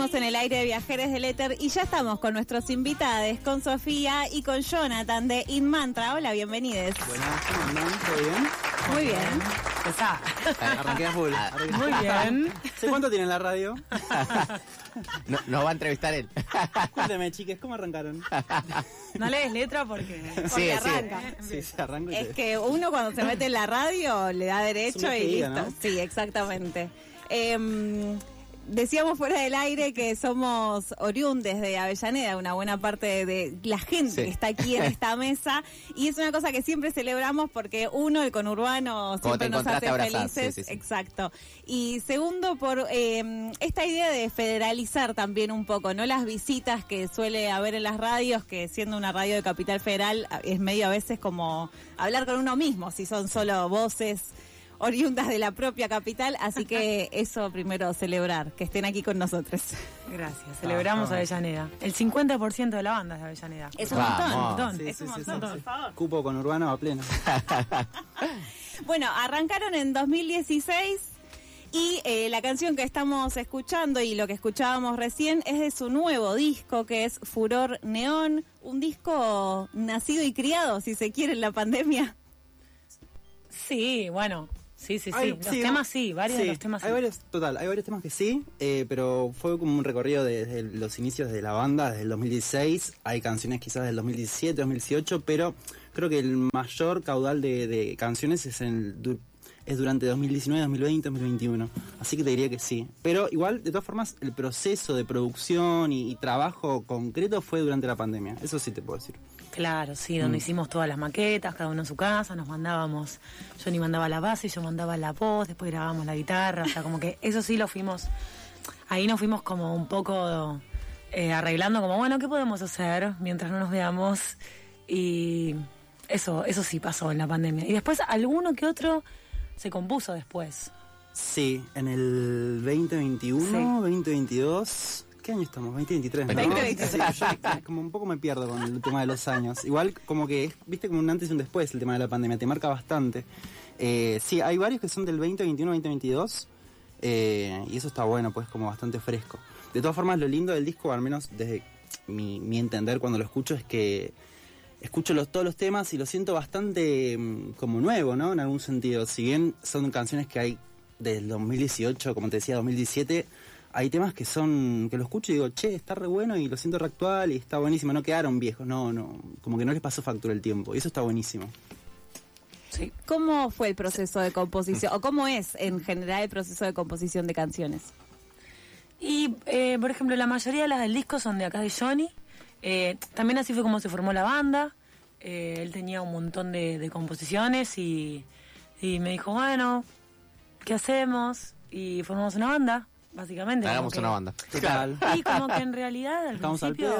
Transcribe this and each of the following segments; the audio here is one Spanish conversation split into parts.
Seguimos en el aire de Viajeres del Éter y ya estamos con nuestros invitados, con Sofía y con Jonathan de Inmantra. Hola, bienvenidos. Buenas, ¿cómo andan? ¿Todo bien? Muy bien. Empezá. Arranqué a full. Muy bien. ¿Sé cuánto tiene la radio? No, nos va a entrevistar él. Cuénteme, chiques, ¿cómo arrancaron? No lees letra porque. Porque Sí, arranca. Sí, se arranco y Es que uno cuando se mete en la radio le da derecho y listo. ¿no? Sí, exactamente. Em, decíamos fuera del aire que somos oriundes de Avellaneda, una buena parte de la gente Sí. que está aquí en esta mesa. Y es una cosa que siempre celebramos porque uno, el conurbano, siempre nos hace felices. sí, sí, sí. Exacto. Y segundo, por em, esta idea de federalizar también un poco, ¿no? Las visitas que suele haber en las radios, que siendo una radio de Capital Federal es medio a veces como hablar con uno mismo, si son solo voces oriundas de la propia capital, así que eso primero celebrar, que estén aquí con nosotros. Gracias. Celebramos Ah, ah. Avellaneda. El 50% de la banda es de Avellaneda. Es un montón. Sí, es sí, un sí, montón, sí, por favor. Cupo con Urbano a pleno. Bueno, arrancaron en 2016 y eh, la canción que estamos escuchando y lo que escuchábamos recién es de su nuevo disco que es Furor Neón, un disco nacido y criado, si se quiere, en la pandemia. Sí, bueno. Sí, sí, sí. Ay, los sí, temas sí, varios sí, de los temas Hay sí. varios, total, hay varios temas que sí, eh, pero fue como un recorrido desde los inicios de la banda, desde el 2016. Hay canciones quizás del 2017, 2018, pero creo que el mayor caudal de, de canciones es, en el es durante 2019, 2020, 2021. Así que te diría que sí. Pero igual, de todas formas, el proceso de producción y, y trabajo concreto fue durante la pandemia. Eso sí te puedo decir. Claro, sí, donde hicimos todas las maquetas, cada uno en su casa, nos mandábamos, yo ni mandaba la base, yo mandaba la voz, después grabábamos la guitarra, o sea, como que eso sí lo fuimos, ahí nos fuimos como un poco eh, arreglando, como, bueno, ¿qué podemos hacer mientras no nos veamos? Y eso, eso sí pasó en la pandemia. Y después alguno que otro se compuso después. Sí, en el 2021, Sí. 2022. ¿Qué año estamos? 2023, ¿no? 2023. Sí, yo como un poco me pierdo con el tema de los años. Igual como que viste, como un antes y un después el tema de la pandemia, te marca bastante. Eh, sí, hay varios que son del 2021, 2022. eh, y eso está bueno, pues como bastante fresco. De todas formas, lo lindo del disco, al menos desde mi, mi entender cuando lo escucho, es que escucho los, todos los temas y lo siento bastante mm, como nuevo, ¿no? En algún sentido. Si bien son canciones que hay del 2018, como te decía, 2017, hay temas que son, que lo escucho y digo, che, está re bueno y lo siento re actual y está buenísimo. No quedaron viejos, no, no. Como que no les pasó factura el tiempo. Y eso está buenísimo. Sí. ¿Cómo fue el proceso de composición? ¿O cómo es en general el proceso de composición de canciones? Y, eh, por ejemplo, la mayoría de las del disco son de acá de Johnny. Eh, también así fue como se formó la banda. Eh, él tenía un montón de, de composiciones y, y me dijo, bueno, ¿qué hacemos? Y formamos una banda, básicamente. Hagamos que- una banda. Total. Y como que en realidad al Estamos al principio...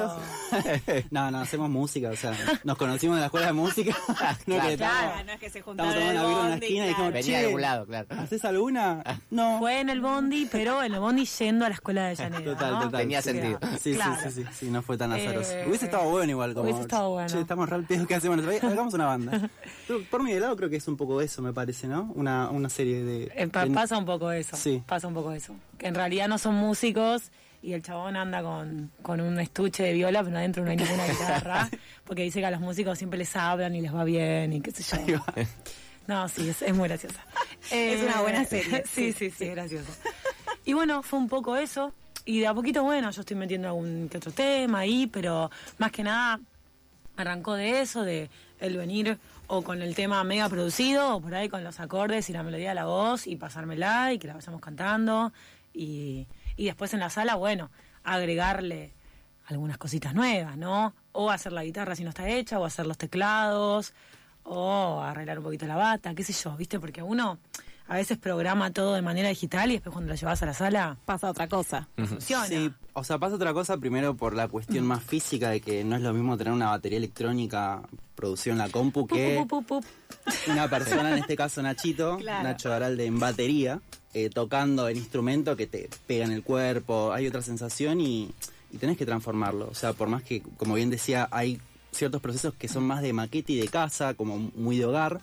pedo. no, no, hacemos música, o sea, nos conocimos en la escuela de música. no, que estábamos- no es que se Estábamos tomando una birra en la esquina y dijimos, Venía de algún lado, claro. ¿haces alguna? No. Fue en el bondi, pero en el bondi yendo a la escuela de Llanera. Total, ¿no? total. Tenía Sí, sentido. Sí, Claro. sí, sí, sí, sí, no fue tan azaroso. Eh, hubiese estado bueno igual, como. hubiese estado bueno. Che, estamos real pedo, ¿qué hacemos? Hagamos una banda. Por mi lado creo que es un poco eso, me parece, ¿no? Una, una serie de. Eh, pa- de- pasa un poco eso. Sí. Pasa un poco eso. Que en realidad no son músicos y el chabón anda con, con un estuche de viola, pero adentro no hay ninguna guitarra. Porque dice que a los músicos siempre les hablan y les va bien y qué sé yo. No, sí, es, es muy graciosa. Eh, Es una buena serie. sí, sí, sí, es graciosa. Y bueno, fue un poco eso. Y de a poquito, bueno, yo estoy metiendo algún que otro tema ahí, pero más que nada arrancó de eso, de el venir o con el tema mega producido, o por ahí con los acordes y la melodía de la voz, y pasármela y que la vayamos cantando. Y, y después en la sala, bueno, agregarle algunas cositas nuevas, ¿no? O hacer la guitarra si no está hecha, o hacer los teclados, o arreglar un poquito la bata, qué sé yo, ¿viste? Porque uno a veces programa todo de manera digital y después cuando lo llevas a la sala, Pasa otra cosa. funciona. Sí, o sea, pasa otra cosa primero por la cuestión más física de que no es lo mismo tener una batería electrónica producida en la compu que pup, pup, pup. una persona, en este caso Nachito, Claro. Nacho Aralde en batería, eh, tocando el instrumento que te pega en el cuerpo, hay otra sensación y, y tenés que transformarlo. O sea, por más que, como bien decía, hay ciertos procesos que son más de maqueta y de casa, como muy de hogar,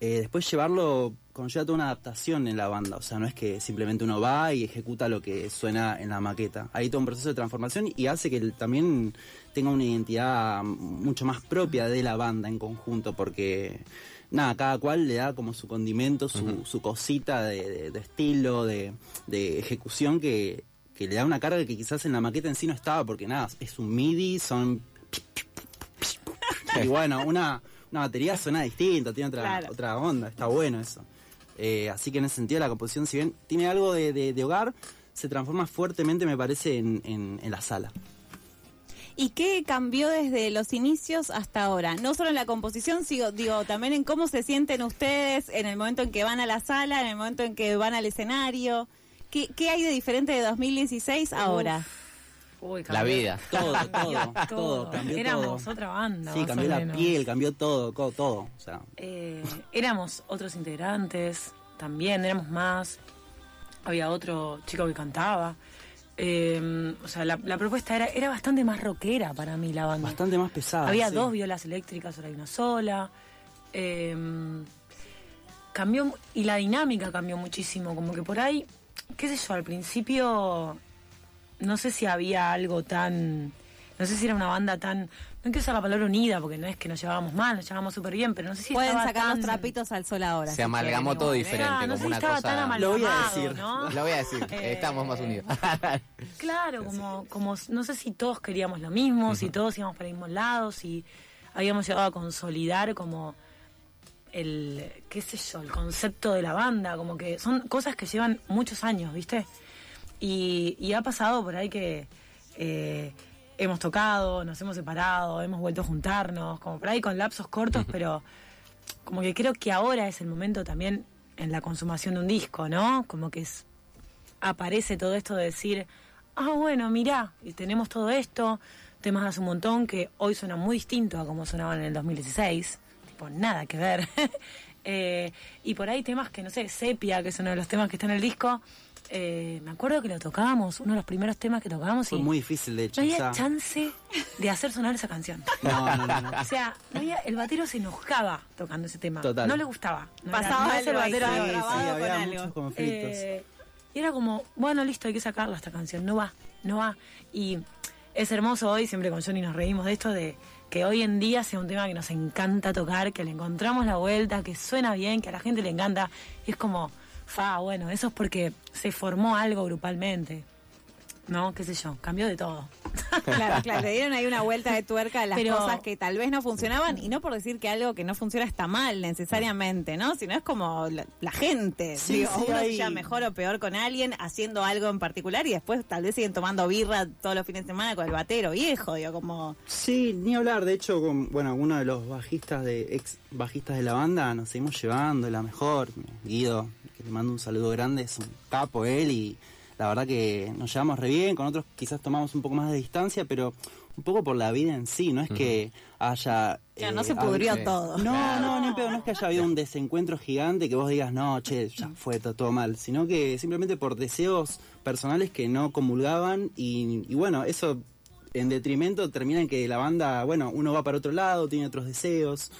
eh, después llevarlo conlleva toda una adaptación en la banda. O sea, no es que simplemente uno va y ejecuta lo que suena en la maqueta. Hay todo un proceso de transformación y hace que también tenga una identidad mucho más propia de la banda en conjunto, porque nada, cada cual le da como su condimento, su, su cosita de, de- de estilo, de, de ejecución que, que le da una carga que quizás en la maqueta en sí no estaba, porque nada, es un MIDI, son y bueno, una, una batería suena distinta, tiene otra, Claro. otra onda, está bueno eso. Eh, así que en ese sentido la composición, si bien tiene algo de, de- de hogar, se transforma fuertemente, me parece, en, en- en la sala. ¿Y qué cambió desde los inicios hasta ahora? No solo en la composición, sigo, digo, también en cómo se sienten ustedes en el momento en que van a la sala, en el momento en que van al escenario. ¿Qué, qué hay de diferente de 2016 ahora? Uy, La vida. Todo, todo, todo, cambió Éramos todo. otra banda. Sí, cambió la menos. piel, cambió todo, todo. O sea, Eh, éramos otros integrantes también, éramos más. Había otro chico que cantaba. Eh, o sea, la, la propuesta era, era bastante más rockera para mí la banda. bastante más pesada. Había sí. dos violas eléctricas, ahora hay una sola. Eh, cambió y la dinámica cambió muchísimo. Como que por ahí, qué sé yo, al principio no sé si había algo tan. No sé si era una banda tan. No quiero usar la palabra unida porque no es que nos llevábamos mal, nos llevábamos súper bien, pero no sé si Pueden estaba sacar tan- los trapitos al sol ahora. Se amalgamó todo diferente, no como sé si una estaba cosa- tan Lo voy a decir. ¿no? Lo voy a decir, Eh, estamos más unidos. Claro, como, como no sé si todos queríamos lo mismo, si todos íbamos para el mismo lado, si habíamos llegado a consolidar como el, qué sé yo, el concepto de la banda, como que son cosas que llevan muchos años, ¿viste? Y, y ha pasado por ahí que eh, hemos tocado, nos hemos separado, hemos vuelto a juntarnos, como por ahí con lapsos cortos, pero como que creo que ahora es el momento también en la consumación de un disco, ¿no? Como que es, aparece todo esto de decir, ah, bueno, mirá, y tenemos todo esto, temas hace un montón que hoy suenan muy distinto a como sonaban en el 2016, tipo, nada que ver. Eh, y por ahí temas que, no sé, Sepia, que es uno de los temas que está en el disco, eh, me acuerdo que lo tocábamos, uno de los primeros temas que tocábamos Fue y muy difícil, de hecho. no o había sea, chance de hacer sonar esa canción. no, no, no, no. O sea, no había- el batero se enojaba tocando ese tema. Total. No le gustaba. No era- Pasaba el batero sí, Sí, con había algo. conflictos. Eh, y era como, bueno, listo, hay que sacarla esta canción. No va, no va. Y es hermoso hoy, siempre con Johnny nos reímos de esto, de que hoy en día sea un tema que nos encanta tocar, que le encontramos la vuelta, que suena bien, que a la gente le encanta. Y es como, fa, bueno, eso es porque se formó algo grupalmente. ¿No? ¿Qué sé yo? Cambió de todo. Claro, claro, le dieron ahí una vuelta de tuerca a las Pero- cosas que tal vez no funcionaban y no por decir que algo que no funciona está mal necesariamente, ¿no? Sino es como la, la gente. Sí, Digo, sí, uno se hay- lleva mejor o peor con alguien haciendo algo en particular y después tal vez siguen tomando birra todos los fines de semana con el batero viejo, digo, como... Sí, ni hablar. De hecho, con, bueno, uno de los bajistas de ex bajistas de la banda nos seguimos llevando, la mejor, Guido, que le mando un saludo grande, es un capo él y la verdad que nos llevamos re bien, con otros quizás tomamos un poco más de distancia, pero un poco por la vida en sí, no es que haya... Ya no eh, se pudrió todo. No, no, ni pedo, no es que haya habido un desencuentro gigante que vos digas, no, che, ya fue to- todo mal, sino que simplemente por deseos personales que no comulgaban y, y bueno, eso en detrimento termina en que la banda, bueno, uno va para otro lado, tiene otros deseos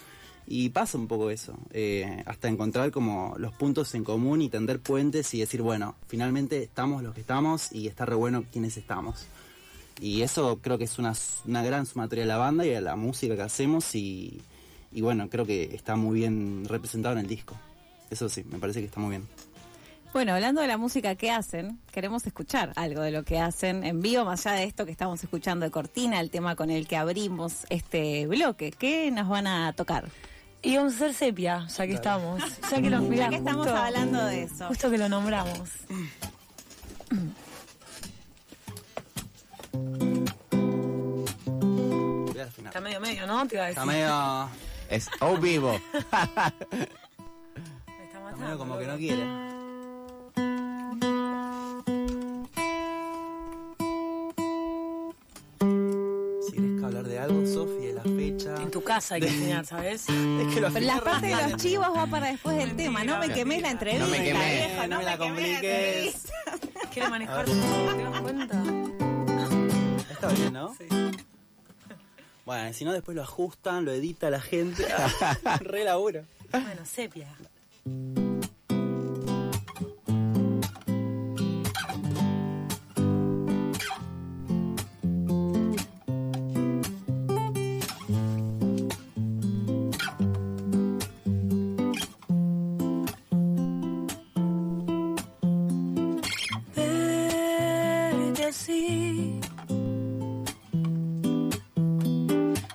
y pasa un poco eso, eh, hasta encontrar como los puntos en común y tender puentes y decir, bueno, finalmente estamos los que estamos y está re bueno quienes estamos. Y eso creo que es una, una gran sumatoria a la banda y a la música que hacemos y, y bueno, creo que está muy bien representado en el disco. Eso sí, me parece que está muy bien. Bueno, hablando de la música que hacen, queremos escuchar algo de lo que hacen en vivo, más allá de esto que estamos escuchando de Cortina, el tema con el que abrimos este bloque. ¿Qué nos van a tocar? Y vamos a hacer sepia, ya que estamos. Ya que, lo, mirá, Ya que estamos justo- hablando de eso. Justo que lo nombramos. Está medio medio, ¿no? Te iba a decir. Está medio, Es O vivo. Me está está matando. medio como que no quiere. Sofi, de la fecha. En tu casa hay que enseñar, ¿sabes? Es que lo Pero la parte de los chivos va para después del tema. No me quemé la entrevista. No me quemé. viejo, No me la compliques. Quiere manejar todo, ¿te das cuenta? Está bien, ¿no? Bueno, si no, después lo ajustan, lo edita la gente. Re laburo. Bueno, sepia. Así.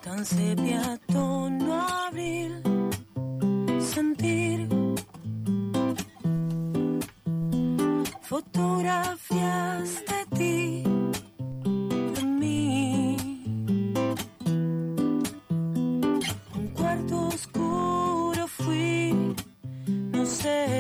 Tan sepia tono abril sentir fotografías de ti de mí. Un cuarto oscuro fui no sé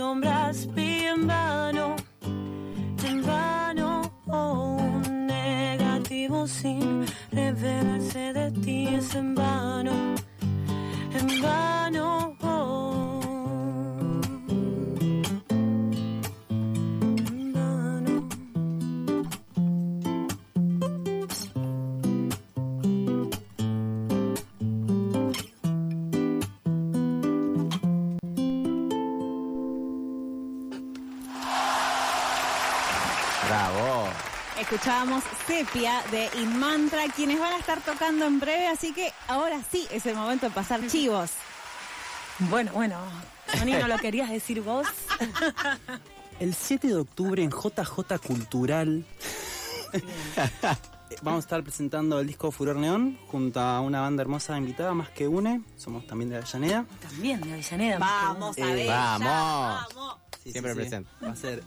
sombras vi en vano en vano oh, un negativo sin revelarse de ti es en vano en vano Bravo. Escuchábamos Sepia de Inmantra, quienes van a estar tocando en breve, así que ahora sí es el momento de pasar chivos. bueno bueno Tony no lo querías decir vos El 7 de octubre en JJ Cultural vamos a estar presentando el disco Furor Neón junto a una banda hermosa invitada, más que une. Somos también de Avellaneda. también de Avellaneda Vamos a Eh, ver. vamos. vamos. Sí, Siempre presente. Va a ser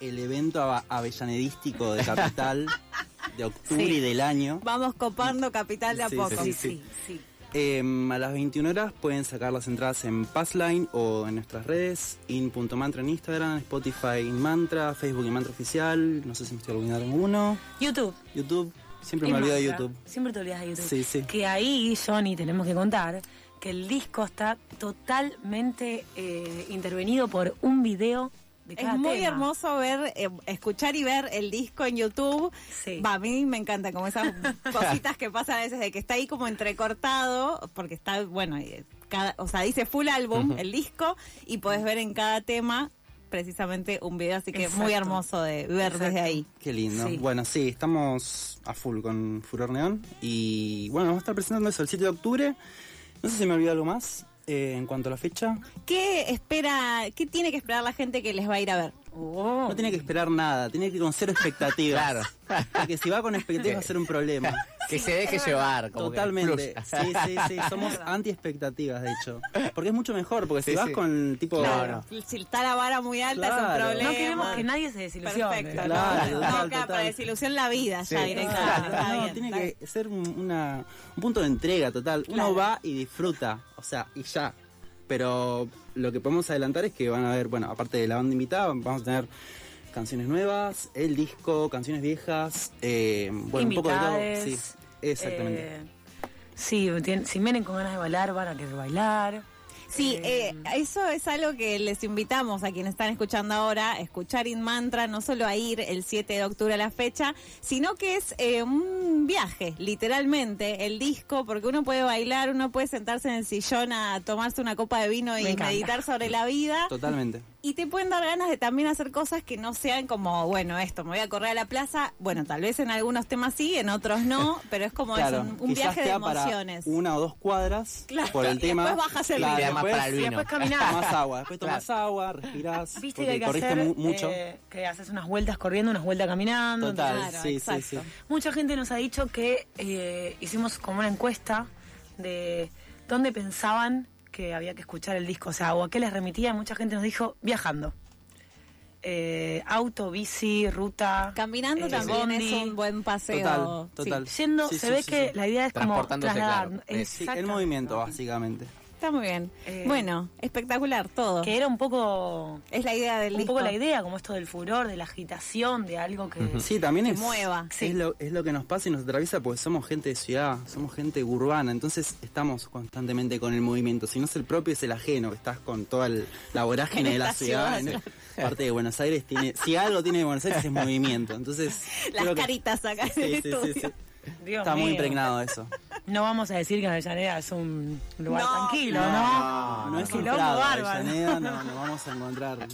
el evento avellanedístico de Capital de octubre Sí. y del año. Vamos copando Capital de a Sí, poco. sí, sí sí Eh, a las 21 horas pueden sacar las entradas en Passline o en nuestras redes, in.mantra en Instagram, Spotify in Mantra, Facebook in Mantra Oficial, no sé si me estoy olvidando alguno, YouTube YouTube, siempre me olvido de. YouTube. Siempre te olvidas de YouTube. Sí, sí. Que ahí, Johnny, tenemos que contar que el disco está totalmente eh, intervenido por un video de Es muy tema. hermoso ver, eh, escuchar y ver el disco en YouTube. Sí. Va, a mí me encanta como esas cositas que pasan a veces de que está ahí como entrecortado, porque está, bueno, eh, cada, o sea, dice full álbum el disco y podés ver en cada tema precisamente un video, así que Exacto. muy hermoso de ver Exacto. desde ahí. Qué lindo. Sí. Bueno, sí, estamos a full con Furor Neón y bueno, vamos a estar presentando eso el 7 de octubre. No sé si me olvidó algo más eh, en cuanto a la fecha. ¿Qué espera, qué tiene que esperar la gente que les va a ir a ver? Oh. No tiene que esperar nada, tiene que ir con cero expectativas. Claro. Porque si va con expectativas va a ser un problema. Que se deje llevar. Como Totalmente. Sí, sí, sí. Somos anti-expectativas, de hecho. Porque es mucho mejor, porque si Sí, vas sí. con tipo. Claro. Si está la vara muy alta es un problema. No queremos que nadie se desilusione. Perfecto. Claro, no, total, no, para desilusión la vida Sí. ya directamente. No, bien, tiene que ser un, una- un punto de entrega total. Uno va y disfruta, o sea, y ya. Pero lo que podemos adelantar es que van a haber, bueno, aparte de la banda invitada, vamos a tener canciones nuevas, el disco, canciones viejas, eh, bueno, un poco de todo. Sí, exactamente. eh, sí, si vienen con ganas de bailar, van a querer bailar. Sí, Eh, eso es algo que les invitamos a quienes están escuchando ahora, escuchar In Mantra, no solo a ir el 7 de octubre a la fecha, sino que es eh, un viaje, literalmente, el disco, porque uno puede bailar, uno puede sentarse en el sillón a tomarse una copa de vino y meditar sobre la vida. Totalmente. Y te pueden dar ganas de también hacer cosas que no sean como, bueno, esto, me voy a correr a la plaza. Bueno, tal vez en algunos temas sí, en otros no, pero es como Claro, eso, un, viaje de para emociones. una o dos cuadras Claro, por el y tema. después bajas el Claro, ritmo. después, Para el Y después caminar. Tomás agua, después tomás agua, respirás, Viste que hay que corriste hacer mu- mucho. eh, que haces unas vueltas corriendo, unas vueltas caminando. Total, Claro, sí, sí, sí. Mucha gente nos ha dicho que eh, hicimos como una encuesta de dónde pensaban que había que escuchar el disco, o sea, o a qué les remitía. Mucha gente nos dijo viajando. Eh, auto, bici, ruta. Caminando eh, también bondi. es un buen paseo. Total, total. Sí, yendo, Sí, se sí, ve sí, que sí. la idea es como trasladar. claro. Sí, el movimiento, básicamente. Está muy bien. Eh, bueno, espectacular todo. Que era un poco Es la idea del un disco. poco la idea, como esto del furor, de la agitación, de algo que... Sí, también Que es, mueva. Es, Sí. lo, es lo que nos pasa y nos atraviesa porque somos gente de ciudad, somos gente urbana, entonces estamos constantemente con el movimiento. Si no es el propio, es el ajeno, estás con toda el- la vorágine En de la ciudad. ciudad, en- parte de Buenos Aires tiene, si algo tiene Buenos Aires es movimiento. Entonces, Las creo que- caritas acá en Sí, el sí, sí, estudio. Dios Está muy impregnado de eso. No vamos a decir que Avellaneda es un lugar No, tranquilo, no, ¿no? No es un Prado. Avellaneda, no, no vamos a encontrar.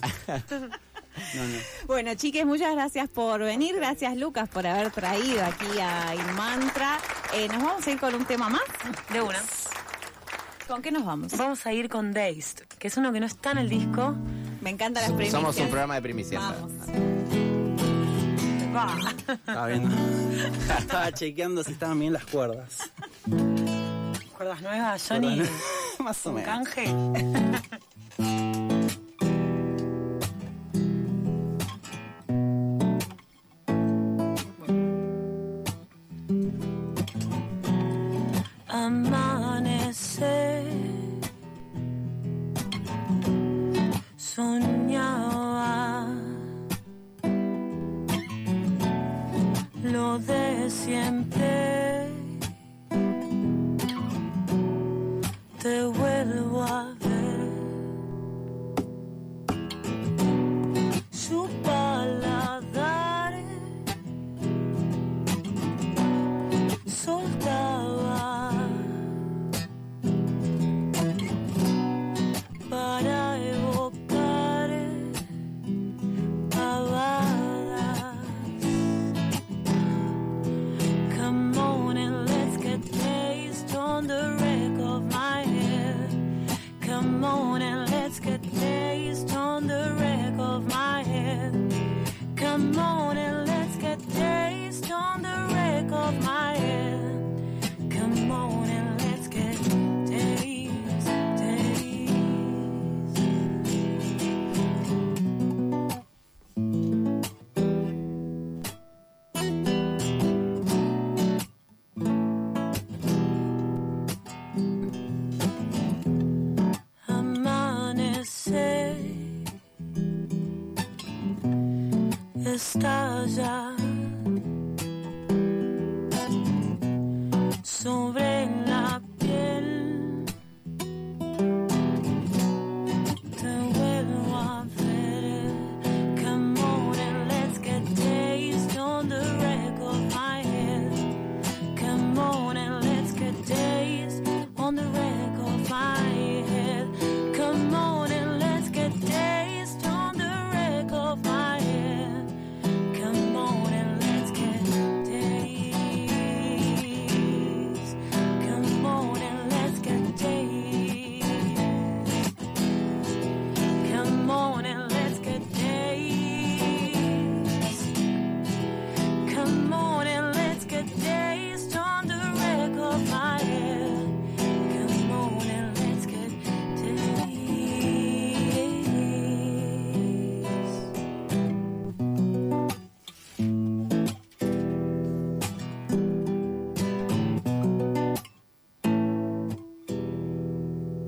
No, no. Bueno, chiques, muchas gracias por venir. Gracias, Lucas, por haber traído aquí a Inmantra. Eh, ¿Nos vamos a ir con un tema más? De una. ¿Con qué nos vamos? Vamos a ir con Dazed, que es uno que no está en el disco. Me encantan las primicias. Somos un programa de primicias. Vamos. Va. Estaba viendo. Estaba chequeando si estaban bien las cuerdas. ¿Cuerdas nuevas, Johnny? Más o ¿Un menos. canje? Amanecer Soñaba estalla sobre